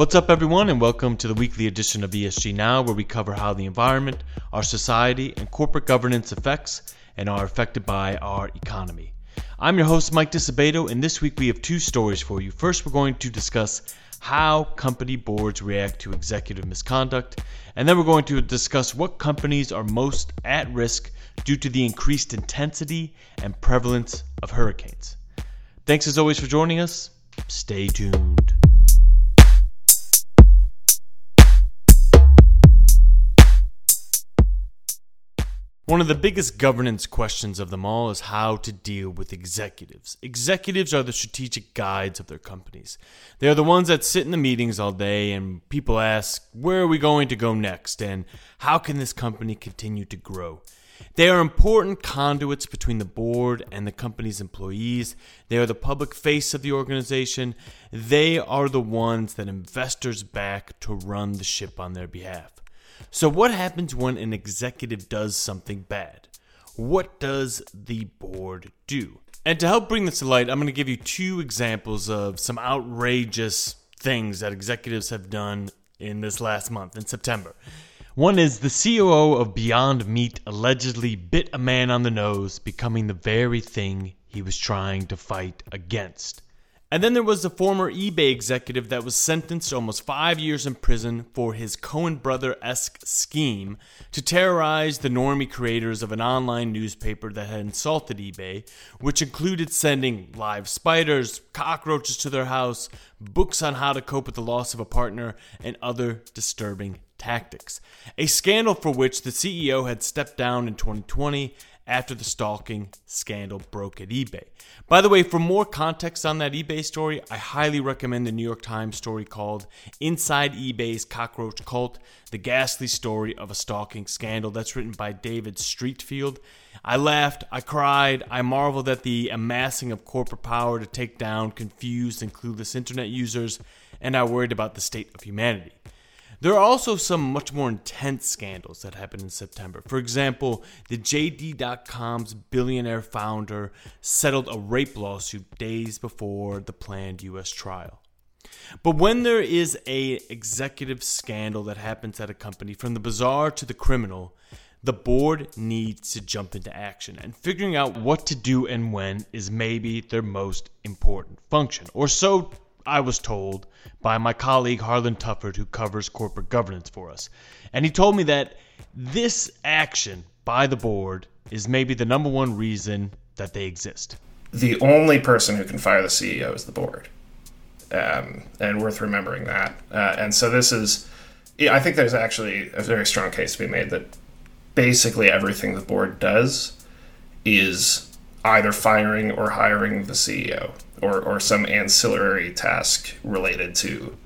What's up, everyone, and welcome to the weekly edition of ESG Now, where we cover how the environment, our society, and corporate governance affects and are affected by our economy. I'm your host, Mike Disabato, and this week we have two stories for you. First, we're going to discuss how company boards react to executive misconduct, and then we're going to discuss what companies are most at risk due to the increased intensity and prevalence of hurricanes. Thanks as always for joining us. Stay tuned. One of the biggest governance questions of them all is how to deal with executives. Executives are the strategic guides of their companies. They are the ones that sit in the meetings all day and people ask, where are we going to go next? And how can this company continue to grow? They are important conduits between the board and the company's employees. They are the public face of the organization. They are the ones that investors back to run the ship on their behalf. So, what happens when an executive does something bad? What does the board do? And to help bring this to light, I'm going to give you two examples of some outrageous things that executives have done in this last month, in September. One is the COO of Beyond Meat allegedly bit a man on the nose, becoming the very thing he was trying to fight against. And then there was the former eBay executive that was sentenced to almost five years in prison for his Coen brother esque scheme to terrorize the normie creators of an online newspaper that had insulted eBay, which included sending live spiders, cockroaches to their house, books on how to cope with the loss of a partner, and other disturbing tactics. A scandal for which the CEO had stepped down in 2020 after the stalking scandal broke at eBay. By the way, for more context on that eBay story, I highly recommend the New York Times story called Inside eBay's Cockroach Cult The Ghastly Story of a Stalking Scandal. That's written by David Streitfeld. I laughed, I cried, I marveled at the amassing of corporate power to take down confused and clueless internet users, and I worried about the state of humanity. There are also some much more intense scandals that happened in September. For example, the JD.com's billionaire founder settled a rape lawsuit days before the planned US trial. But when there is a executive scandal that happens at a company from the bizarre to the criminal, the board needs to jump into action and figuring out what to do and when is maybe their most important function or so I was told by my colleague Harlan Tufford, who covers corporate governance for us. And he told me that this action by the board is maybe the number one reason that they exist. The only person who can fire the CEO is the board. Um, and worth remembering that. Uh, and so this is, I think there's actually a very strong case to be made that basically everything the board does is either firing or hiring the CEO or, or some ancillary task related to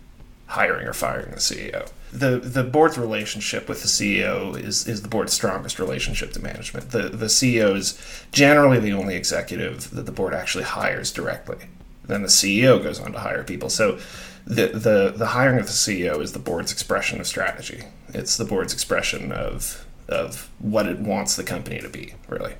hiring or firing the CEO. The the board's relationship with the CEO is, is the board's strongest relationship to management. The the CEO is generally the only executive that the board actually hires directly. Then the CEO goes on to hire people. So the, the the hiring of the CEO is the board's expression of strategy. It's the board's expression of of what it wants the company to be, really.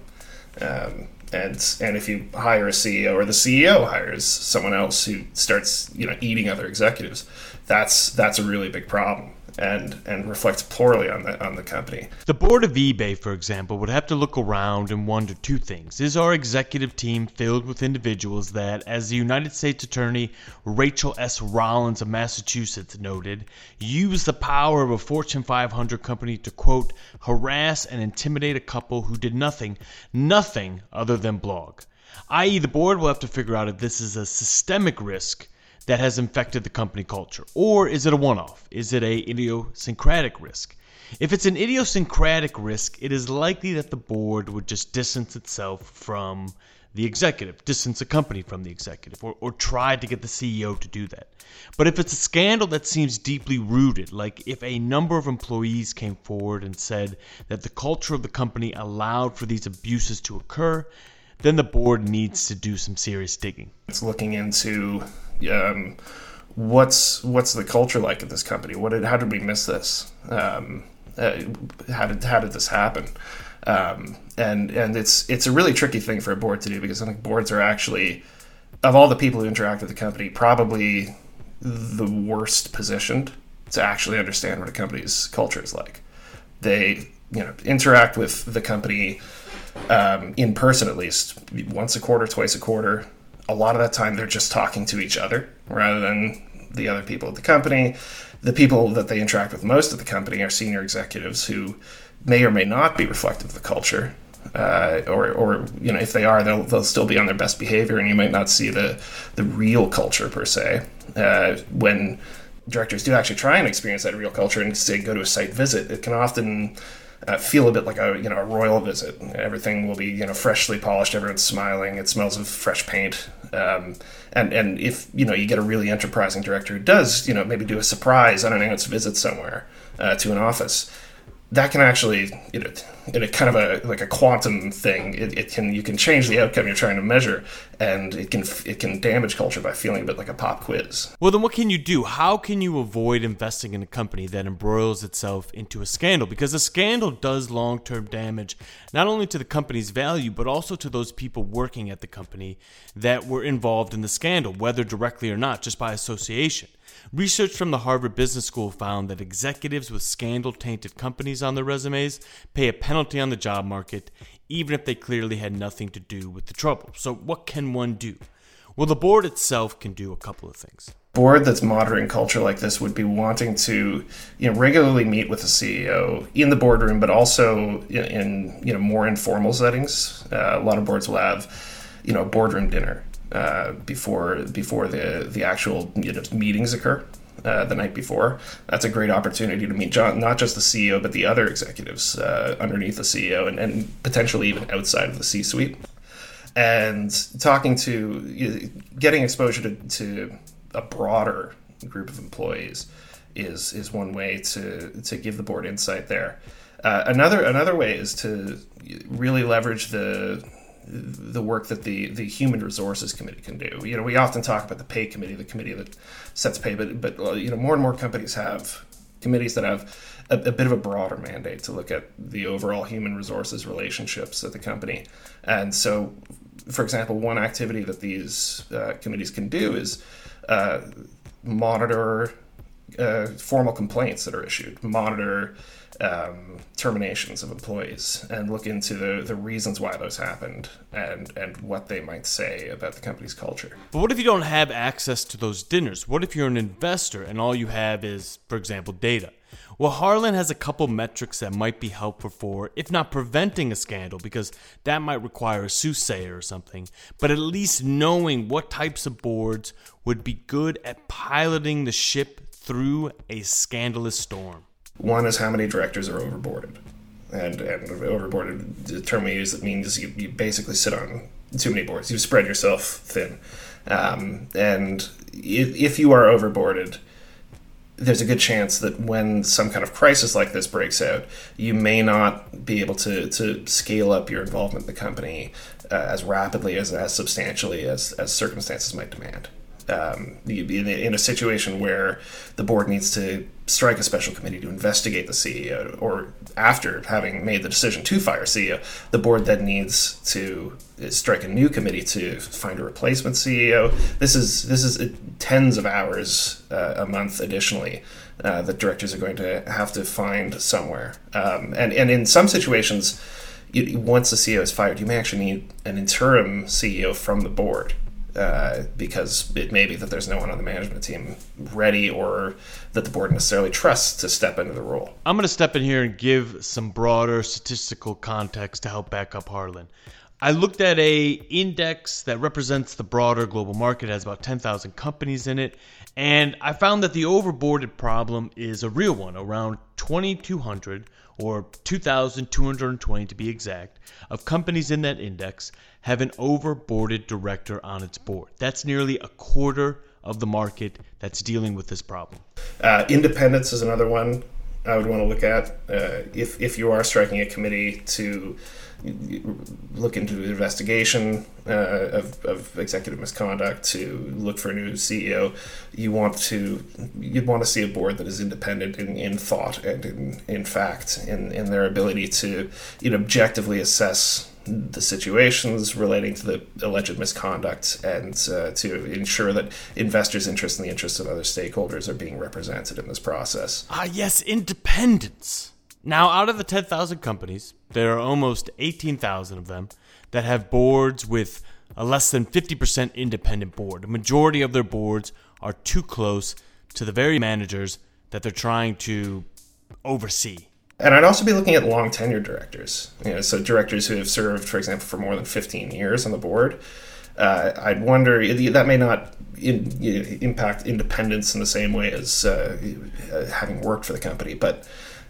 Um, and and if you hire a CEO or the CEO hires someone else who starts you know eating other executives, that's that's a really big problem and and reflects poorly on the on the company. The board of eBay, for example, would have to look around and wonder two things: Is our executive team filled with individuals that, as the United States Attorney Rachael S. Rollins of Massachusetts noted, use the power of a Fortune 500 company to quote harass and intimidate a couple who did nothing, nothing other than blog. I.e., the board will have to figure out if this is a systemic risk that has infected the company culture? Or is it a one off? Is it a idiosyncratic risk? If it's an idiosyncratic risk, it is likely that the board would just distance itself from the executive, distance the company from the executive, or, or try to get the CEO to do that. But if it's a scandal that seems deeply rooted, like if a number of employees came forward and said that the culture of the company allowed for these abuses to occur, then the board needs to do some serious digging. It's looking into um, what's what's the culture like at this company? What did how did we miss this? Um, uh, how did how did this happen? Um, and and it's it's a really tricky thing for a board to do because I think boards are actually of all the people who interact with the company probably the worst positioned to actually understand what a company's culture is like. They, you know, interact with the company um, in person at least once a quarter, twice a quarter. A lot of that time they're just talking to each other rather than the other people at the company. The people that they interact with most of the company are senior executives who may or may not be reflective of the culture. Uh, or, or you know, if they are, they'll, they'll still be on their best behavior, and you might not see the the real culture per se. Uh, when directors do actually try and experience that real culture and say go to a site visit, it can often uh, feel a bit like a you know a royal visit. Everything will be you know freshly polished. Everyone's smiling. It smells of fresh paint. Um, and and if you know you get a really enterprising director who does you know maybe do a surprise unannounced visit somewhere uh, to an office, that can actually you know in a kind of a like a quantum thing it, it can you can change the outcome you're trying to measure and it can it can damage culture by feeling a bit like a pop quiz. Well then what can you do? How can you avoid investing in a company that embroils itself into a scandal? Because a scandal does long-term damage not only to the company's value but also to those people working at the company that were involved in the scandal whether directly or not just by association. Research from the Harvard Business School found that executives with scandal tainted companies on their resumes pay a penalty on the job market, even if they clearly had nothing to do with the trouble. So, what can one do? Well, the board itself can do a couple of things. Board that's monitoring culture like this would be wanting to, you know, regularly meet with the CEO in the boardroom, but also in, in you know more informal settings. Uh, a lot of boards will have, you know, a boardroom dinner uh, before before the the actual you know, meetings occur. Uh, the night before. That's a great opportunity to meet John, not just the CEO, but the other executives uh, underneath the CEO and, and, potentially even outside of the C suite. And talking to, you know, getting exposure to, to, a broader group of employees is is one way to to give the board insight there. Uh, another another way is to really leverage the the work that the the human resources committee can do. You know, we often talk about the pay committee, the committee that sets pay, but but uh, you know, more and more companies have committees that have a, a, bit of a broader mandate to look at the overall human resources relationships at the company. And so, for example, one activity that these uh, committees can do is uh, monitor uh, formal complaints that are issued, monitor um, terminations of employees and look into the, the reasons why those happened and, and what they might say about the company's culture. But what if you don't have access to those dinners? What if you're an investor and all you have is, for example, data? Well, Harlan has a couple metrics that might be helpful for, if not preventing a scandal, because that might require a soothsayer or something, but at least knowing what types of boards would be good at piloting the ship through a scandalous storm. One is how many directors are overboarded. And, and overboarded, the term we use, it means you, you basically sit on too many boards. You spread yourself thin. Um, and if, if you are overboarded, there's a good chance that when some kind of crisis like this breaks out, you may not be able to, to scale up your involvement in the company uh, as rapidly as as substantially as, as circumstances might demand um, in a situation where the board needs to strike a special committee to investigate the CEO, or after having made the decision to fire CEO, the board then needs to strike a new committee to find a replacement CEO. This is this is tens of hours uh, a month additionally. Uh, that directors are going to have to find somewhere, um, and and in some situations, you, once the CEO is fired, you may actually need an interim CEO from the board uh, because it may be that there's no one on the management team ready or that the board necessarily trusts to step into the role. I'm going to step in here and give some broader statistical context to help back up Harlan. I looked at a index that represents the broader global market, it has about 10,000 companies in it, and I found that the overboarded problem is a real one, around 2,200 or 2,220 to be exact, of companies in that index have an overboarded director on its board. That's nearly a quarter of the market that's dealing with this problem. Uh, independence is another one I would want to look at. Uh, if, if you are striking a committee to look into the investigation uh, of, of executive misconduct to look for a new CEO, you want to you'd want to see a board that is independent in, in thought and in, in fact in, in their ability to you know objectively assess the situations relating to the alleged misconduct and uh, to ensure that investors' interests and the interests of other stakeholders are being represented in this process. Ah, yes, independence. Now, out of the 10,000 companies, there are almost 18,000 of them that have boards with a less than 50% independent board. A majority of their boards are too close to the very managers that they're trying to oversee. And I'd also be looking at long tenure directors. You know, so directors who have served, for example, for more than 15 years on the board. Uh, I'd wonder that may not in, you know, impact independence in the same way as uh, having worked for the company, but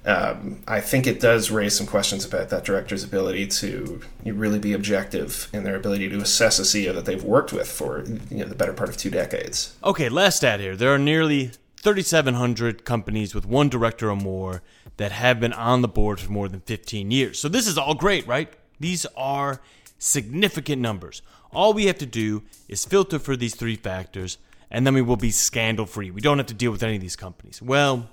um, I think it does raise some questions about that director's ability to really be objective in their ability to assess a CEO that they've worked with for you know, the better part of two decades. Okay, last stat here. There are nearly 3,700 companies with one director or more that have been on the board for more than 15 years. So this is all great, right? These are significant numbers. All we have to do is filter for these three factors, and then we will be scandal free. We don't have to deal with any of these companies. Well,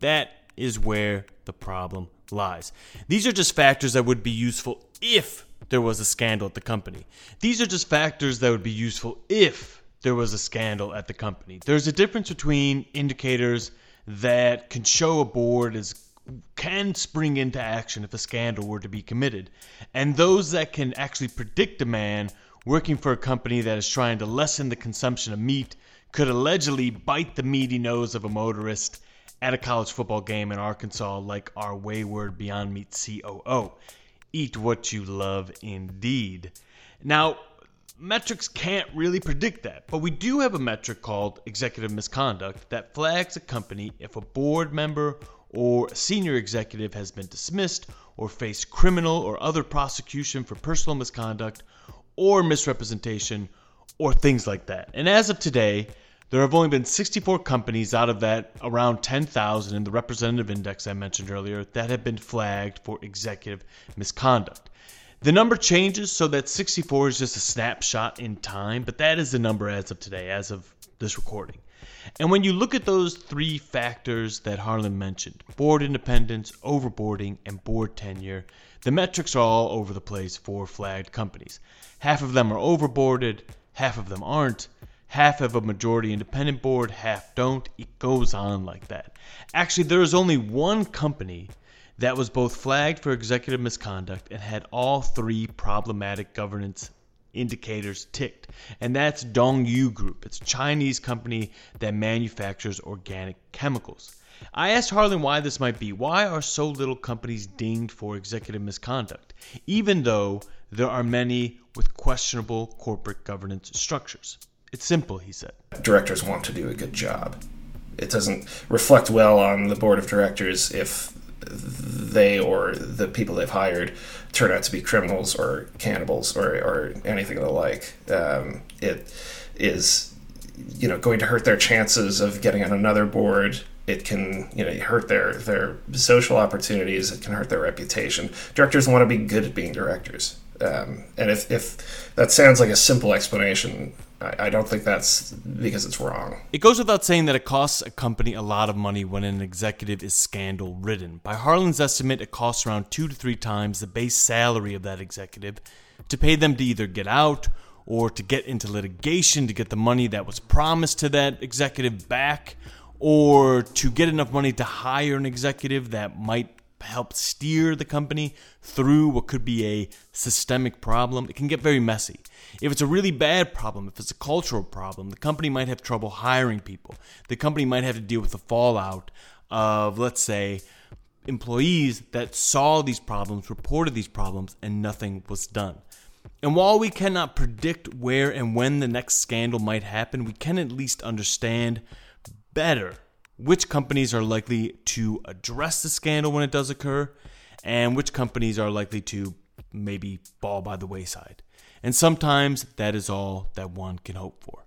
that is where the problem lies. These are just factors that would be useful if there was a scandal at the company. These are just factors that would be useful if there was a scandal at the company. There's a difference between indicators that can show a board is can spring into action if a scandal were to be committed, and those that can actually predict a man working for a company that is trying to lessen the consumption of meat could allegedly bite the meaty nose of a motorist at a college football game in Arkansas like our wayward Beyond Meat COO. Eat what you love indeed. Now, metrics can't really predict that, but we do have a metric called executive misconduct that flags a company if a board member or a senior executive has been dismissed or faced criminal or other prosecution for personal misconduct or misrepresentation or things like that. And as of today, there have only been 64 companies out of that around 10,000 in the representative index I mentioned earlier that have been flagged for executive misconduct. The number changes so that 64 is just a snapshot in time, but that is the number as of today, as of this recording. And when you look at those three factors that Harlan mentioned board independence, overboarding, and board tenure the metrics are all over the place for flagged companies. Half of them are overboarded, half of them aren't, half have a majority independent board, half don't. It goes on like that. Actually, there is only one company that was both flagged for executive misconduct and had all three problematic governance indicators ticked, and that's Dongyue Group. It's a Chinese company that manufactures organic chemicals. I asked Harlan why this might be. Why are so little companies dinged for executive misconduct, even though there are many with questionable corporate governance structures? It's simple, he said. Directors want to do a good job. It doesn't reflect well on the board of directors if they or the people they've hired turn out to be criminals or cannibals or, or anything of the like. Um, it is, you know, going to hurt their chances of getting on another board. It can, you know, hurt their their social opportunities. It can hurt their reputation. Directors want to be good at being directors. Um, and if, if that sounds like a simple explanation, I, I don't think that's because it's wrong. It goes without saying that it costs a company a lot of money when an executive is scandal ridden. By Harlan's estimate, it costs around two to three times the base salary of that executive to pay them to either get out or to get into litigation to get the money that was promised to that executive back or to get enough money to hire an executive that might help steer the company through what could be a systemic problem, it can get very messy. If it's a really bad problem, if it's a cultural problem, the company might have trouble hiring people. The company might have to deal with the fallout of, let's say, employees that saw these problems, reported these problems, and nothing was done. And while we cannot predict where and when the next scandal might happen, we can at least understand better which companies are likely to address the scandal when it does occur, and which companies are likely to maybe fall by the wayside. And sometimes that is all that one can hope for.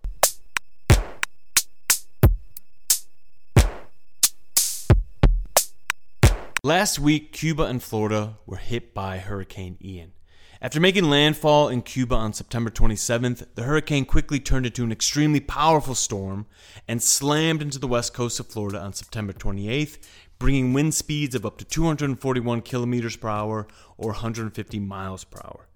Last week, Cuba and Florida were hit by Hurricane Ian. After making landfall in Cuba on September 27th, the hurricane quickly turned into an extremely powerful storm and slammed into the west coast of Florida on September 28th, bringing wind speeds of up to 241 kilometers per hour or 150 miles per hour.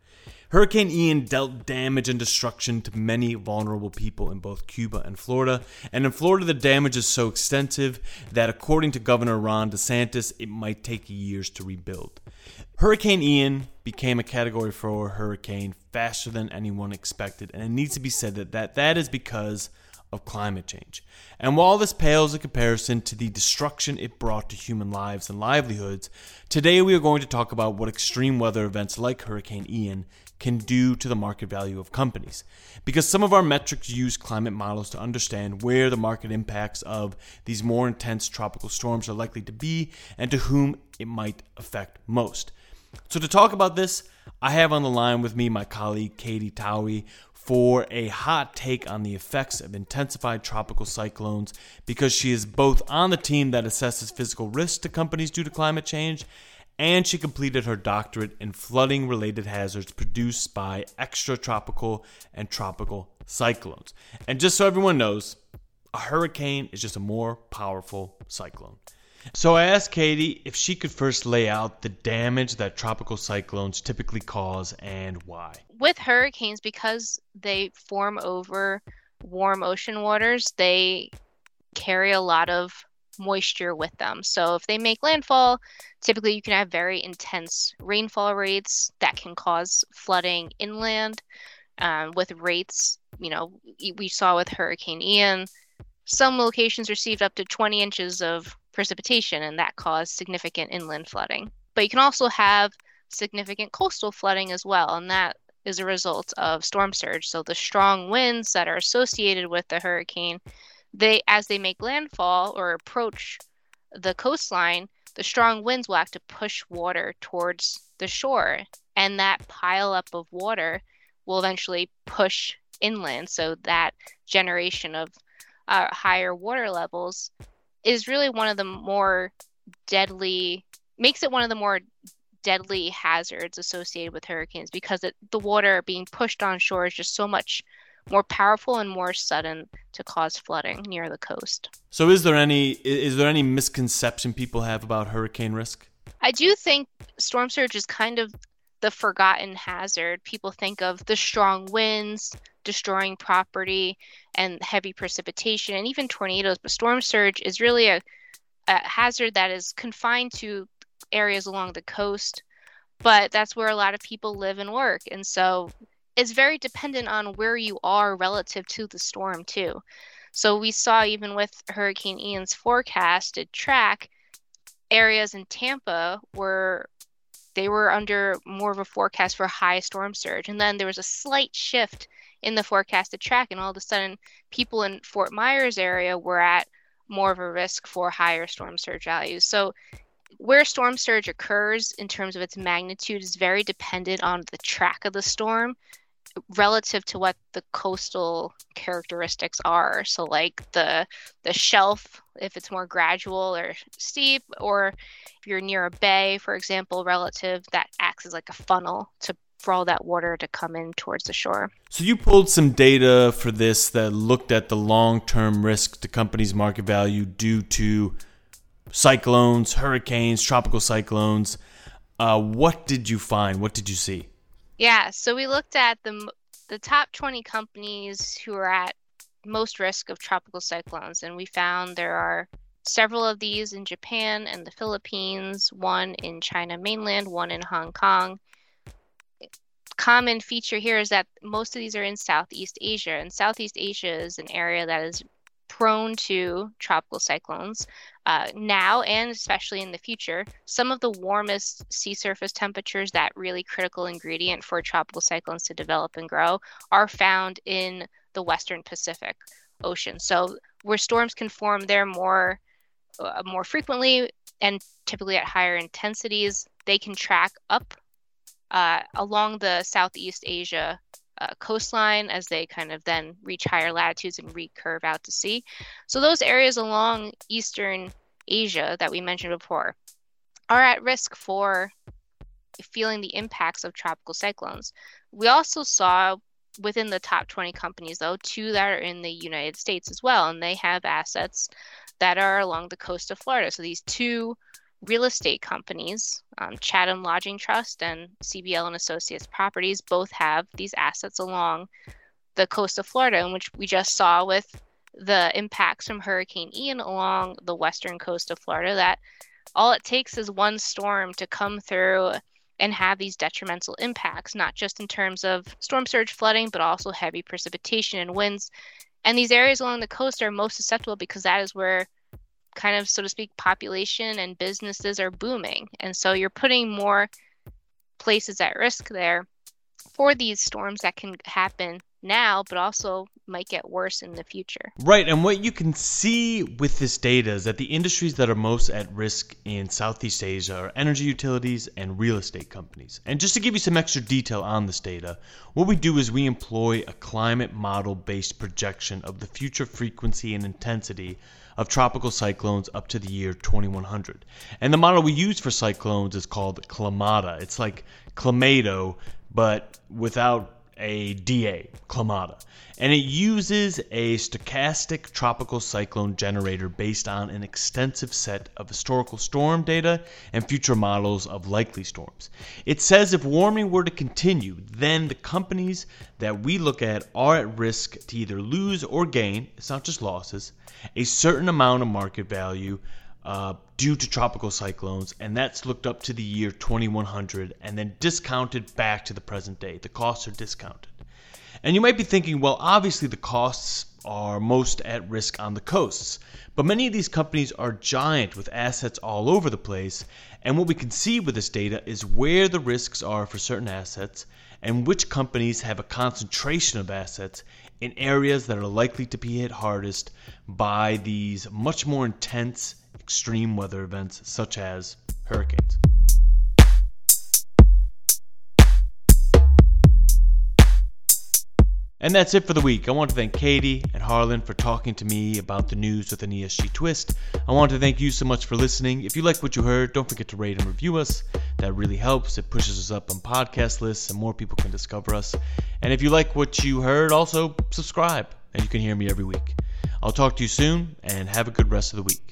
Hurricane Ian dealt damage and destruction to many vulnerable people in both Cuba and Florida. And in Florida, the damage is so extensive that, according to Governor Ron DeSantis, it might take years to rebuild. Hurricane Ian became a category 4 hurricane faster than anyone expected, and it needs to be said that that, that is because of climate change. And while this pales in comparison to the destruction it brought to human lives and livelihoods, today we are going to talk about what extreme weather events like Hurricane Ian can do to the market value of companies. Because some of our metrics use climate models to understand where the market impacts of these more intense tropical storms are likely to be and to whom it might affect most. So, to talk about this, I have on the line with me my colleague Katie Towie, for a hot take on the effects of intensified tropical cyclones because she is both on the team that assesses physical risks to companies due to climate change and she completed her doctorate in flooding related hazards produced by extratropical and tropical cyclones. And just so everyone knows, a hurricane is just a more powerful cyclone. So I asked Katie if she could first lay out the damage that tropical cyclones typically cause and why. With hurricanes, because they form over warm ocean waters, they carry a lot of moisture with them. So if they make landfall, typically you can have very intense rainfall rates that can cause flooding inland. Um, with rates, you know, we saw with Hurricane Ian, some locations received up to 20 inches of precipitation, and that caused significant inland flooding. But you can also have significant coastal flooding as well, and that is a result of storm surge. So the strong winds that are associated with the hurricane, they as they make landfall or approach the coastline, the strong winds will have to push water towards the shore, and that pile up of water will eventually push inland. So that generation of uh, higher water levels is really one of the more deadly makes it one of the more deadly hazards associated with hurricanes because it, the water being pushed on shore is just so much more powerful and more sudden to cause flooding near the coast. So is there any is there any misconception people have about hurricane risk? I do think storm surge is kind of the forgotten hazard. People think of the strong winds destroying property and heavy precipitation and even tornadoes, but storm surge is really a, a hazard that is confined to areas along the coast, but that's where a lot of people live and work. And so it's very dependent on where you are relative to the storm, too. So we saw even with Hurricane Ian's forecasted track, areas in Tampa were they were under more of a forecast for high storm surge. And then there was a slight shift in the forecasted track, and all of a sudden, people in Fort Myers area were at more of a risk for higher storm surge values. So, where storm surge occurs in terms of its magnitude is very dependent on the track of the storm relative to what the coastal characteristics are so like the the shelf if it's more gradual or steep or if you're near a bay for example relative that acts as like a funnel to for all that water to come in towards the shore. So you pulled some data for this that looked at the long-term risk to companies' market value due to cyclones, hurricanes, tropical cyclones. Uh, what did you find? What did you see? Yeah, so we looked at the the top 20 companies who are at most risk of tropical cyclones, and we found there are several of these in Japan and the Philippines, one in China mainland, one in Hong Kong. Common feature here is that most of these are in Southeast Asia, and Southeast Asia is an area that is prone to tropical cyclones uh, now and especially in the future. Some of the warmest sea surface temperatures, that really critical ingredient for tropical cyclones to develop and grow, are found in the Western Pacific Ocean. So where storms can form there more uh, more frequently and typically at higher intensities, they can track up uh, along the Southeast Asia uh, coastline as they kind of then reach higher latitudes and recurve out to sea. So those areas along eastern Asia that we mentioned before are at risk for feeling the impacts of tropical cyclones. We also saw within the top 20 companies though two that are in the United States as well and they have assets that are along the coast of Florida. So these two real estate companies, um, Chatham Lodging Trust and CBL and Associates Properties, both have these assets along the coast of Florida, in which we just saw with the impacts from Hurricane Ian along the western coast of Florida. That all it takes is one storm to come through and have these detrimental impacts, not just in terms of storm surge flooding, but also heavy precipitation and winds. And these areas along the coast are most susceptible because that is where, kind of, so to speak, population and businesses are booming. And so you're putting more places at risk there for these storms that can happen now, but also might get worse in the future. Right, and what you can see with this data is that the industries that are most at risk in Southeast Asia are energy utilities and real estate companies. And just to give you some extra detail on this data, what we do is we employ a climate model based projection of the future frequency and intensity of tropical cyclones up to the year 2100. And the model we use for cyclones is called CLIMADA. It's like Clamato, but without a DA, CLIMADA, and it uses a stochastic tropical cyclone generator based on an extensive set of historical storm data and future models of likely storms. It says if warming were to continue, then the companies that we look at are at risk to either lose or gain, it's not just losses, a certain amount of market value uh, due to tropical cyclones, and that's looked up to the year 2100 and then discounted back to the present day. The costs are discounted. And you might be thinking, well, obviously the costs are most at risk on the coasts, but many of these companies are giant with assets all over the place. And what we can see with this data is where the risks are for certain assets and which companies have a concentration of assets in areas that are likely to be hit hardest by these much more intense extreme weather events such as hurricanes. And that's it for the week. I want to thank Katie and Harlan for talking to me about the news with an ESG twist. I want to thank you so much for listening. If you like what you heard, don't forget to rate and review us. That really helps. It pushes us up on podcast lists and more people can discover us. And if you like what you heard, also subscribe and you can hear me every week. I'll talk to you soon and have a good rest of the week.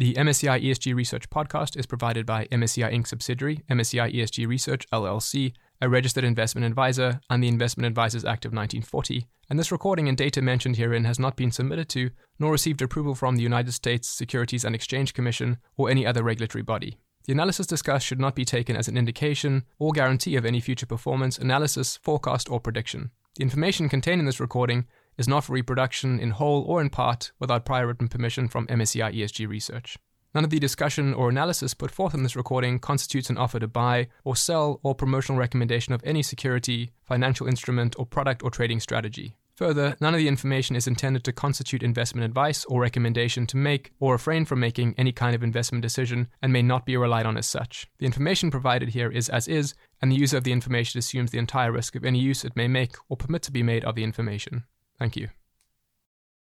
The MSCI ESG Research podcast is provided by MSCI Inc. subsidiary, MSCI ESG Research LLC, a registered investment advisor, and the Investment Advisors Act of 1940. And this recording and data mentioned herein has not been submitted to nor received approval from the United States Securities and Exchange Commission or any other regulatory body. The analysis discussed should not be taken as an indication or guarantee of any future performance, analysis, forecast, or prediction. The information contained in this recording is not for reproduction in whole or in part without prior written permission from MSCI ESG Research. None of the discussion or analysis put forth in this recording constitutes an offer to buy or sell or promotional recommendation of any security, financial instrument, or product or trading strategy. Further, none of the information is intended to constitute investment advice or recommendation to make or refrain from making any kind of investment decision and may not be relied on as such. The information provided here is as is, and the user of the information assumes the entire risk of any use it may make or permit to be made of the information. Thank you.